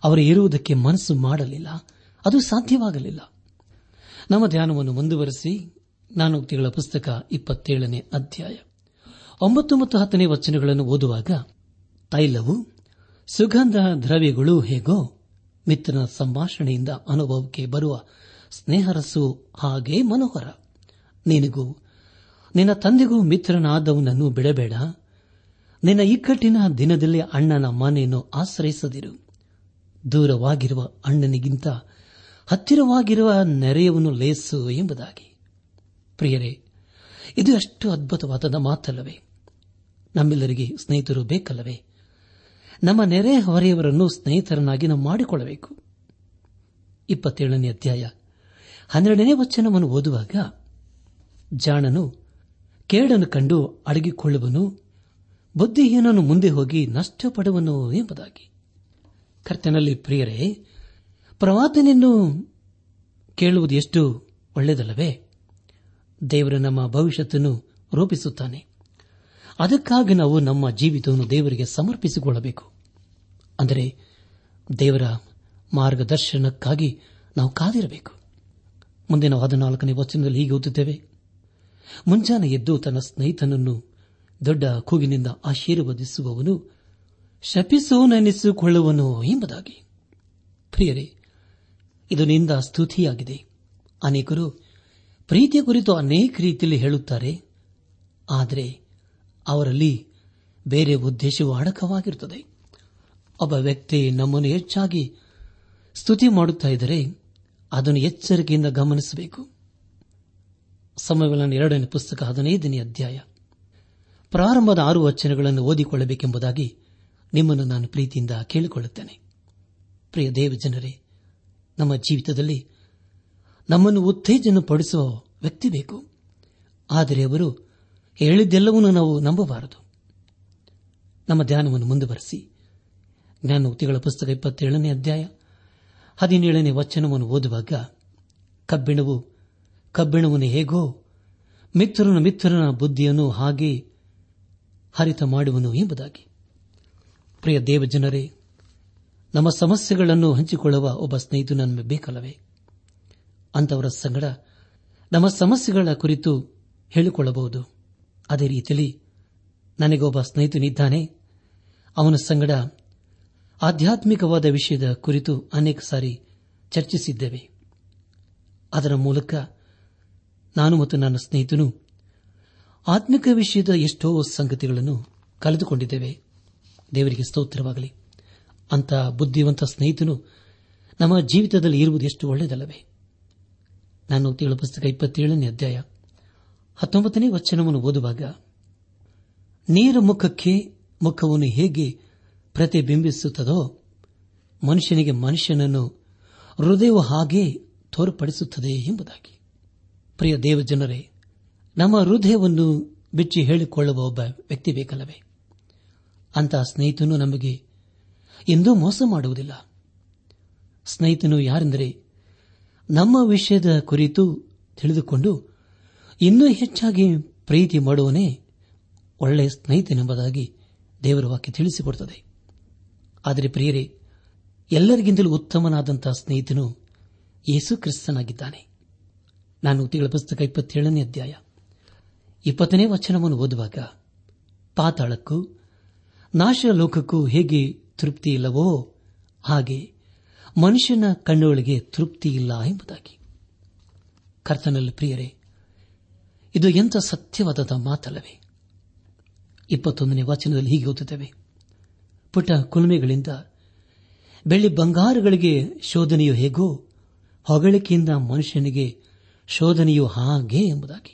Speaker 4: ಅವರು ಇರುವುದಕ್ಕೆ ಮನಸ್ಸು ಮಾಡಲಿಲ್ಲ ಅದು ಸಾಧ್ಯವಾಗಲಿಲ್ಲ ನಮ್ಮ ಧ್ಯಾನವನ್ನು ಮುಂದುವರೆಸಿ ನಾನು ತಿಂಗಳ ಪುಸ್ತಕ ಇಪ್ಪತ್ತೇಳನೇ ಅಧ್ಯಾಯ ಒಂಬತ್ತು ಮತ್ತು ಹತ್ತನೇ ವಚನಗಳನ್ನು ಓದುವಾಗ ತೈಲವು ಸುಗಂಧ ದ್ರವ್ಯಗಳು ಹೇಗೋ ಮಿತ್ರನ ಸಂಭಾಷಣೆಯಿಂದ ಅನುಭವಕ್ಕೆ ಬರುವ ಸ್ನೇಹರಸು ಹಾಗೆ ಮನೋಹರ ನಿನಗೂ ನಿನ್ನ ತಂದೆಗೂ ಮಿತ್ರನಾದವನನ್ನು ಬಿಡಬೇಡ ನಿನ್ನ ಇಕ್ಕಟ್ಟಿನ ದಿನದಲ್ಲಿ ಅಣ್ಣನ ಮನೆಯನ್ನು ಆಶ್ರಯಿಸದಿರು ದೂರವಾಗಿರುವ ಅಣ್ಣನಿಗಿಂತ ಹತ್ತಿರವಾಗಿರುವ ನೆರೆಯವನು ಲೇಸು ಎಂಬುದಾಗಿ ಪ್ರಿಯರೇ ಇದು ಅಷ್ಟು ಅದ್ಭುತವಾದ ಮಾತಲ್ಲವೇ ನಮ್ಮೆಲ್ಲರಿಗೆ ಸ್ನೇಹಿತರು ಬೇಕಲ್ಲವೇ ನಮ್ಮ ನೆರೆ ಹೊರೆಯವರನ್ನು ಸ್ನೇಹಿತರನ್ನಾಗಿ ನಾವು ಮಾಡಿಕೊಳ್ಳಬೇಕು ಇಪ್ಪತ್ತೇಳನೇ ಅಧ್ಯಾಯ ಹನ್ನೆರಡನೇ ವಚನವನ್ನು ಓದುವಾಗ ಜಾಣನು ಕೇಡನ್ನು ಕಂಡು ಅಡಗಿಕೊಳ್ಳುವನು ಬುದ್ಧಿಹೀನನು ಮುಂದೆ ಹೋಗಿ ನಷ್ಟಪಡುವನು ಎಂಬುದಾಗಿ ಕರ್ತನಲ್ಲಿ ಪ್ರಿಯರೇ ಪ್ರವಾದನೆಯನ್ನು ಕೇಳುವುದು ಎಷ್ಟು ಒಳ್ಳೆಯದಲ್ಲವೇ ದೇವರು ನಮ್ಮ ಭವಿಷ್ಯತನ್ನು ರೂಪಿಸುತ್ತಾನೆ ಅದಕ್ಕಾಗಿ ನಾವು ನಮ್ಮ ಜೀವಿತವನ್ನು ದೇವರಿಗೆ ಸಮರ್ಪಿಸಿಕೊಳ್ಳಬೇಕು ಅಂದರೆ ದೇವರ ಮಾರ್ಗದರ್ಶನಕ್ಕಾಗಿ ನಾವು ಕಾದಿರಬೇಕು ಮುಂದೆ ನಾವು ಹದಿನಾಲ್ಕನೇ ವಚನದಲ್ಲಿ ಹೀಗೆ ಓದುತ್ತೇವೆ ಮುಂಜಾನೆ ಎದ್ದು ತನ್ನ ಸ್ನೇಹಿತನನ್ನು ದೊಡ್ಡ ಕೂಗಿನಿಂದ ಆಶೀರ್ವದಿಸುವವನು ಶಪಿಸುವನೆನಿಸಿಕೊಳ್ಳುವನು ಎಂಬುದಾಗಿ ಪ್ರಿಯರೇ ಇದು ನಿಂದ ಸ್ತುತಿಯಾಗಿದೆ ಅನೇಕರು ಪ್ರೀತಿಯ ಕುರಿತು ಅನೇಕ ರೀತಿಯಲ್ಲಿ ಹೇಳುತ್ತಾರೆ ಆದರೆ ಅವರಲ್ಲಿ ಬೇರೆ ಉದ್ದೇಶವು ಅಡಕವಾಗಿರುತ್ತದೆ ಒಬ್ಬ ವ್ಯಕ್ತಿ ನಮ್ಮನ್ನು ಹೆಚ್ಚಾಗಿ ಸ್ತುತಿ ಮಾಡುತ್ತಾ ಇದ್ದರೆ ಅದನ್ನು ಎಚ್ಚರಿಕೆಯಿಂದ ಗಮನಿಸಬೇಕು ಸಮಯಗಳನ್ನು ಎರಡನೇ ಪುಸ್ತಕ ಹದಿನೈದನೇ ಅಧ್ಯಾಯ ಪ್ರಾರಂಭದ ಆರು ವಚನಗಳನ್ನು ಓದಿಕೊಳ್ಳಬೇಕೆಂಬುದಾಗಿ ನಿಮ್ಮನ್ನು ನಾನು ಪ್ರೀತಿಯಿಂದ ಕೇಳಿಕೊಳ್ಳುತ್ತೇನೆ ಪ್ರಿಯ ದೇವಜನರೇ ನಮ್ಮ ಜೀವಿತದಲ್ಲಿ ನಮ್ಮನ್ನು ಉತ್ತೇಜನ ಪಡಿಸುವ ವ್ಯಕ್ತಿ ಬೇಕು ಆದರೆ ಅವರು ಹೇಳಿದ್ದೆಲ್ಲವನ್ನೂ ನಾವು ನಂಬಬಾರದು ನಮ್ಮ ಧ್ಯಾನವನ್ನು ಮುಂದುವರೆಸಿ ಜ್ಞಾನೋಕ್ತಿಗಳ ಪುಸ್ತಕ ಇಪ್ಪತ್ತೇಳನೇ ಅಧ್ಯಾಯ ಹದಿನೇಳನೇ ವಚನವನ್ನು ಓದುವಾಗ ಕಬ್ಬಿಣವು ಕಬ್ಬಿಣವನ್ನು ಹೇಗೋ ಮಿತ್ರನ ಮಿತ್ರನ ಬುದ್ಧಿಯನ್ನು ಹಾಗೆ ಹರಿತ ಮಾಡುವನು ಎಂಬುದಾಗಿ ಪ್ರಿಯ ದೇವಜನರೇ ನಮ್ಮ ಸಮಸ್ಯೆಗಳನ್ನು ಹಂಚಿಕೊಳ್ಳುವ ಒಬ್ಬ ಸ್ನೇಹಿತರು ನಮಗೆ ಬೇಕಲ್ಲವೇ ಅಂತವರ ಸಂಗಡ ನಮ್ಮ ಸಮಸ್ಯೆಗಳ ಕುರಿತು ಹೇಳಿಕೊಳ್ಳಬಹುದು ಅದೇ ರೀತಿಯಲ್ಲಿ ನನಗೊಬ್ಬ ಸ್ನೇಹಿತನಿದ್ದಾನೆ ಅವನ ಸಂಗಡ ಆಧ್ಯಾತ್ಮಿಕವಾದ ವಿಷಯದ ಕುರಿತು ಅನೇಕ ಸಾರಿ ಚರ್ಚಿಸಿದ್ದೇವೆ ಅದರ ಮೂಲಕ ನಾನು ಮತ್ತು ನನ್ನ ಸ್ನೇಹಿತನು ಆತ್ಮಿಕ ವಿಷಯದ ಎಷ್ಟೋ ಸಂಗತಿಗಳನ್ನು ಕಳೆದುಕೊಂಡಿದ್ದೇವೆ ದೇವರಿಗೆ ಸ್ತೋತ್ರವಾಗಲಿ ಅಂತ ಬುದ್ಧಿವಂತ ಸ್ನೇಹಿತನು ನಮ್ಮ ಜೀವಿತದಲ್ಲಿ ಇರುವುದು ಎಷ್ಟು ಒಳ್ಳೆಯದಲ್ಲವೇ ನಾನು ತಿಳು ಪುಸ್ತಕ ಇಪ್ಪತ್ತೇಳನೇ ಅಧ್ಯಾಯ ಹತ್ತೊಂಬತ್ತನೇ ವಚನವನ್ನು ಓದುವಾಗ ನೀರ ಮುಖಕ್ಕೆ ಮುಖವನ್ನು ಹೇಗೆ ಪ್ರತಿಬಿಂಬಿಸುತ್ತದೋ ಮನುಷ್ಯನಿಗೆ ಮನುಷ್ಯನನ್ನು ಹೃದಯವು ಹಾಗೆ ತೋರ್ಪಡಿಸುತ್ತದೆ ಎಂಬುದಾಗಿ ಪ್ರಿಯ ದೇವಜನರೇ ನಮ್ಮ ಹೃದಯವನ್ನು ಬಿಚ್ಚಿ ಹೇಳಿಕೊಳ್ಳುವ ಒಬ್ಬ ವ್ಯಕ್ತಿ ಬೇಕಲ್ಲವೇ ಅಂತಹ ಸ್ನೇಹಿತನು ನಮಗೆ ಎಂದೂ ಮೋಸ ಮಾಡುವುದಿಲ್ಲ ಸ್ನೇಹಿತನು ಯಾರೆಂದರೆ ನಮ್ಮ ವಿಷಯದ ಕುರಿತು ತಿಳಿದುಕೊಂಡು ಇನ್ನೂ ಹೆಚ್ಚಾಗಿ ಪ್ರೀತಿ ಮಾಡುವನೇ ಒಳ್ಳೆಯ ಸ್ನೇಹಿತನೆಂಬುದಾಗಿ ದೇವರ ವಾಕ್ಯ ತಿಳಿಸಿಕೊಡುತ್ತದೆ ಆದರೆ ಪ್ರಿಯರೇ ಎಲ್ಲರಿಗಿಂತಲೂ ಉತ್ತಮನಾದಂತಹ ಸ್ನೇಹಿತನು ಯೇಸು ಕ್ರಿಸ್ತನಾಗಿದ್ದಾನೆ ನಾನು ತಿಳ ಪುಸ್ತಕ ಇಪ್ಪತ್ತೇಳನೇ ಅಧ್ಯಾಯ ಇಪ್ಪತ್ತನೇ ವಚನವನ್ನು ಓದುವಾಗ ಪಾತಾಳಕ್ಕೂ ನಾಶ ಲೋಕಕ್ಕೂ ಹೇಗೆ ತೃಪ್ತಿ ಇಲ್ಲವೋ ಹಾಗೆ ಮನುಷ್ಯನ ಕಣ್ಣೊಳಗೆ ತೃಪ್ತಿ ಇಲ್ಲ ಎಂಬುದಾಗಿ ಕರ್ತನಲ್ಲಿ ಪ್ರಿಯರೇ ಇದು ಎಂಥ ಸತ್ಯವಾದ ಮಾತಲ್ಲವೇ ಇಪ್ಪತ್ತೊಂದನೇ ವಾಚನದಲ್ಲಿ ಹೀಗೆ ಓದುತ್ತೇವೆ ಪುಟ ಕುಲುಮೆಗಳಿಂದ ಬೆಳ್ಳಿ ಬಂಗಾರಗಳಿಗೆ ಶೋಧನೆಯು ಹೇಗೋ ಹೊಗಳಿಕೆಯಿಂದ ಮನುಷ್ಯನಿಗೆ ಶೋಧನೆಯು ಹಾಗೆ ಎಂಬುದಾಗಿ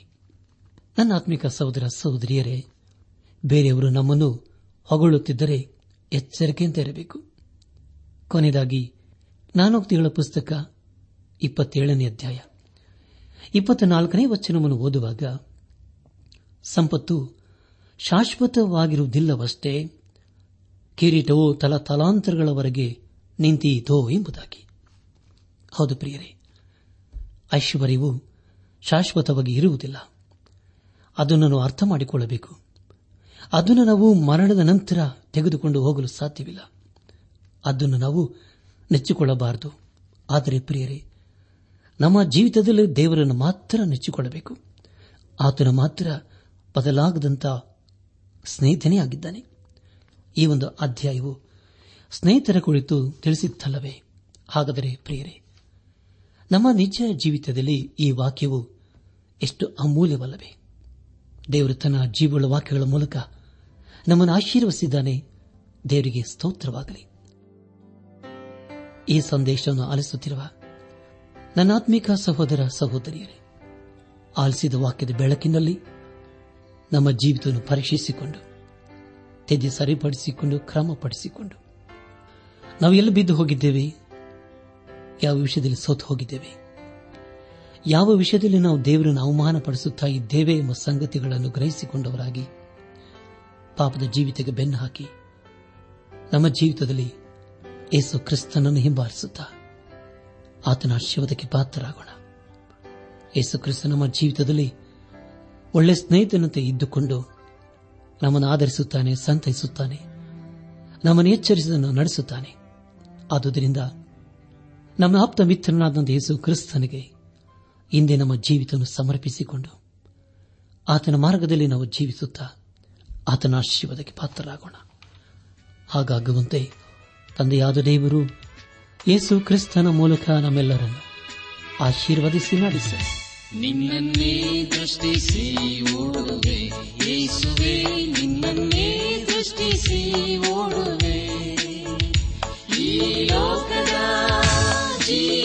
Speaker 4: ನನ್ನ ಆತ್ಮಿಕ ಸಹೋದರ ಸಹೋದರಿಯರೇ ಬೇರೆಯವರು ನಮ್ಮನ್ನು ಹೊಗಳುತ್ತಿದ್ದರೆ ಎಚ್ಚರಿಕೆಯಿಂದ ಇರಬೇಕು ಕೊನೆಯದಾಗಿ ನಾನೋಕ್ತಿಗಳ ಪುಸ್ತಕ ಇಪ್ಪತ್ತೇಳನೇ ಅಧ್ಯಾಯ ಇಪ್ಪತ್ನಾಲ್ಕನೇ ವಚನವನ್ನು ಓದುವಾಗ ಸಂಪತ್ತು ಶಾಶ್ವತವಾಗಿರುವುದಿಲ್ಲವಷ್ಟೇ ಕಿರೀಟವು ತಲಾಂತರಗಳವರೆಗೆ ನಿಂತೀತೋ ಎಂಬುದಾಗಿ ಹೌದು ಪ್ರಿಯರೇ ಐಶ್ವರ್ಯವು ಶಾಶ್ವತವಾಗಿ ಇರುವುದಿಲ್ಲ ಅದನ್ನು ಅರ್ಥ ಮಾಡಿಕೊಳ್ಳಬೇಕು ಅದನ್ನು ನಾವು ಮರಣದ ನಂತರ ತೆಗೆದುಕೊಂಡು ಹೋಗಲು ಸಾಧ್ಯವಿಲ್ಲ ಅದನ್ನು ನಾವು ನೆಚ್ಚಿಕೊಳ್ಳಬಾರದು ಆದರೆ ಪ್ರಿಯರೇ ನಮ್ಮ ಜೀವಿತದಲ್ಲಿ ದೇವರನ್ನು ಮಾತ್ರ ನೆಚ್ಚಿಕೊಳ್ಳಬೇಕು ಆತನ ಮಾತ್ರ ಬದಲಾಗದಂತ ಸ್ನೇಹಿತನೇ ಆಗಿದ್ದಾನೆ ಈ ಒಂದು ಅಧ್ಯಾಯವು ಸ್ನೇಹಿತರ ಕುರಿತು ತಿಳಿಸಿದ್ದಲ್ಲವೇ ಹಾಗಾದರೆ ಪ್ರಿಯರೇ ನಮ್ಮ ನಿಜ ಜೀವಿತದಲ್ಲಿ ಈ ವಾಕ್ಯವು ಎಷ್ಟು ಅಮೂಲ್ಯವಲ್ಲವೇ ದೇವರು ತನ್ನ ಜೀವಳ ವಾಕ್ಯಗಳ ಮೂಲಕ ನಮ್ಮನ್ನು ಆಶೀರ್ವಸಿದ್ದಾನೆ ದೇವರಿಗೆ ಸ್ತೋತ್ರವಾಗಲಿ ಈ ಸಂದೇಶವನ್ನು ಆಲಿಸುತ್ತಿರುವ ನನ್ನಾತ್ಮೀಕ ಸಹೋದರ ಸಹೋದರಿಯರೇ ಆಲಿಸಿದ ವಾಕ್ಯದ ಬೆಳಕಿನಲ್ಲಿ ನಮ್ಮ ಜೀವಿತವನ್ನು ಪರೀಕ್ಷಿಸಿಕೊಂಡು ತೆಜೆ ಸರಿಪಡಿಸಿಕೊಂಡು ಕ್ರಮಪಡಿಸಿಕೊಂಡು ನಾವು ಎಲ್ಲಿ ಬಿದ್ದು ಹೋಗಿದ್ದೇವೆ ಯಾವ ವಿಷಯದಲ್ಲಿ ಸೋತು ಹೋಗಿದ್ದೇವೆ ಯಾವ ವಿಷಯದಲ್ಲಿ ನಾವು ದೇವರನ್ನು ಅವಮಾನಪಡಿಸುತ್ತಾ ಇದ್ದೇವೆ ಎಂಬ ಸಂಗತಿಗಳನ್ನು ಗ್ರಹಿಸಿಕೊಂಡವರಾಗಿ ಪಾಪದ ಜೀವಿತಕ್ಕೆ ಬೆನ್ನು ಹಾಕಿ ನಮ್ಮ ಜೀವಿತದಲ್ಲಿ ಏಸು ಕ್ರಿಸ್ತನನ್ನು ಹಿಂಬಾಲಿಸುತ್ತಾ ಆತನ ಆಶೀರ್ವಾದಕ್ಕೆ ಪಾತ್ರರಾಗೋಣ ಯೇಸು ಕ್ರಿಸ್ತ ನಮ್ಮ ಜೀವಿತದಲ್ಲಿ ಒಳ್ಳೆ ಸ್ನೇಹಿತನಂತೆ ಇದ್ದುಕೊಂಡು ನಮ್ಮನ್ನು ಆಧರಿಸುತ್ತಾನೆ ಸಂತೈಸುತ್ತಾನೆ ನಮ್ಮನ್ನು ಎಚ್ಚರಿಸಿದನ್ನು ನಡೆಸುತ್ತಾನೆ ಆದುದರಿಂದ ನಮ್ಮ ಆಪ್ತ ಮಿತ್ರನಾದಂತಹ ಯೇಸು ಕ್ರಿಸ್ತನಿಗೆ ಹಿಂದೆ ನಮ್ಮ ಜೀವಿತವನ್ನು ಸಮರ್ಪಿಸಿಕೊಂಡು ಆತನ ಮಾರ್ಗದಲ್ಲಿ ನಾವು ಜೀವಿಸುತ್ತಾ ಆತನ ಆಶೀರ್ವಾದಕ್ಕೆ ಪಾತ್ರರಾಗೋಣ ಹಾಗಾಗುವಂತೆ ತಂದೆಯಾದ ದೇವರು ಯೇಸು ಕ್ರಿಸ್ತನ ಮೂಲಕ ನಮ್ಮೆಲ್ಲರನ್ನು ಆಶೀರ್ವದಿಸಿ ನಡೆಸಿ ನಿನ್ನನ್ನೇ ದೃಷ್ಟಿಸಿ ಓಡುವೆ ಯೇಸುವೆ ನಿನ್ನನ್ನೇ ದೃಷ್ಟಿಸಿ ಓಡುವೆ ಈ ಲೋಕದ ಜೀವ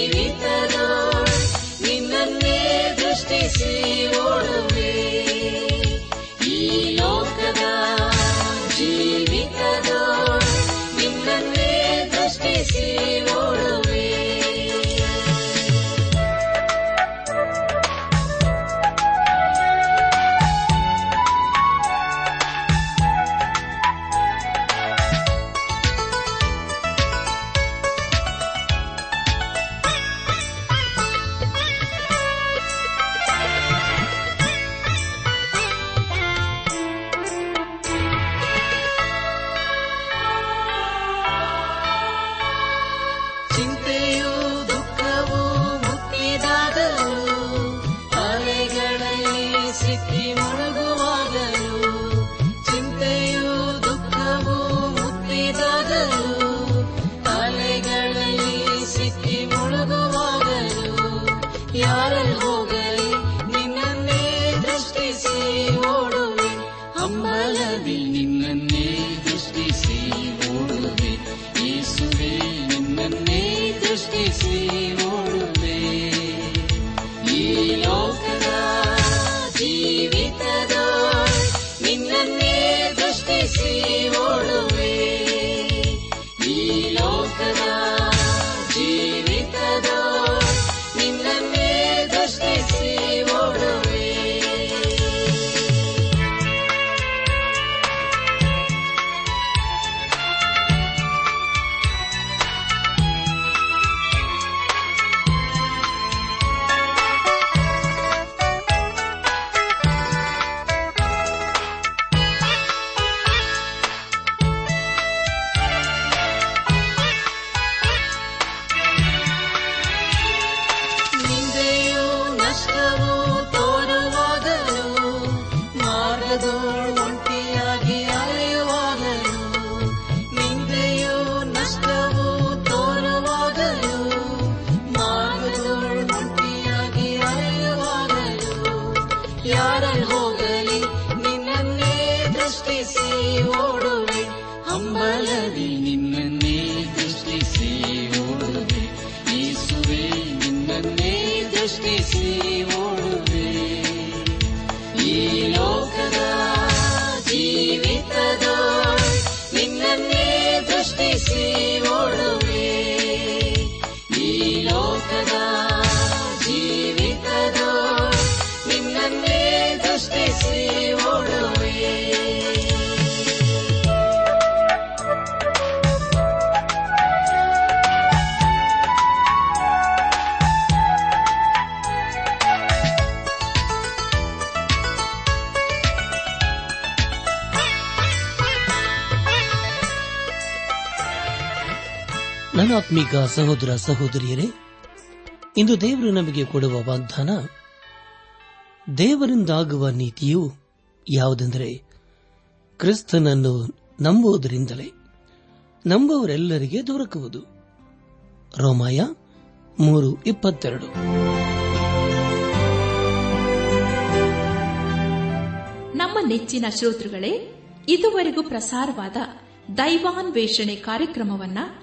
Speaker 4: ಸೃಷ್ಟಿಸಿ ಓಡುವೆ ಹಂಬಲದಿ ನಿನ್ನನ್ನೇ ದೃಷ್ಟಿಸಿ ಓಡುವೆ ಯೇಸುವೆ ನಿನ್ನನ್ನೇ ದೃಷ್ಟಿಸಿ ಓಡುವೆ ಆತ್ಮಿಕ ಸಹೋದರ ಸಹೋದರಿಯರೇ ಇಂದು ದೇವರು ನಮಗೆ ಕೊಡುವ ವಾಗ್ದಾನ ದೇವರಿಂದಾಗುವ ನೀತಿಯು ಯಾವುದೆಂದರೆ ಕ್ರಿಸ್ತನನ್ನು ನಂಬುವುದರಿಂದಲೇ ನಂಬುವರೆಲ್ಲರಿಗೆ ದೊರಕುವುದು ರೋಮಾಯ ಮೂರು ಇಪ್ಪತ್ತೆರಡು ನಮ್ಮ ನೆಚ್ಚಿನ ಶ್ರೋತೃಗಳೇ ಇದುವರೆಗೂ ಪ್ರಸಾರವಾದ ದೈವಾನ್ವೇಷಣೆ ಕಾರ್ಯಕ್ರಮವನ್ನ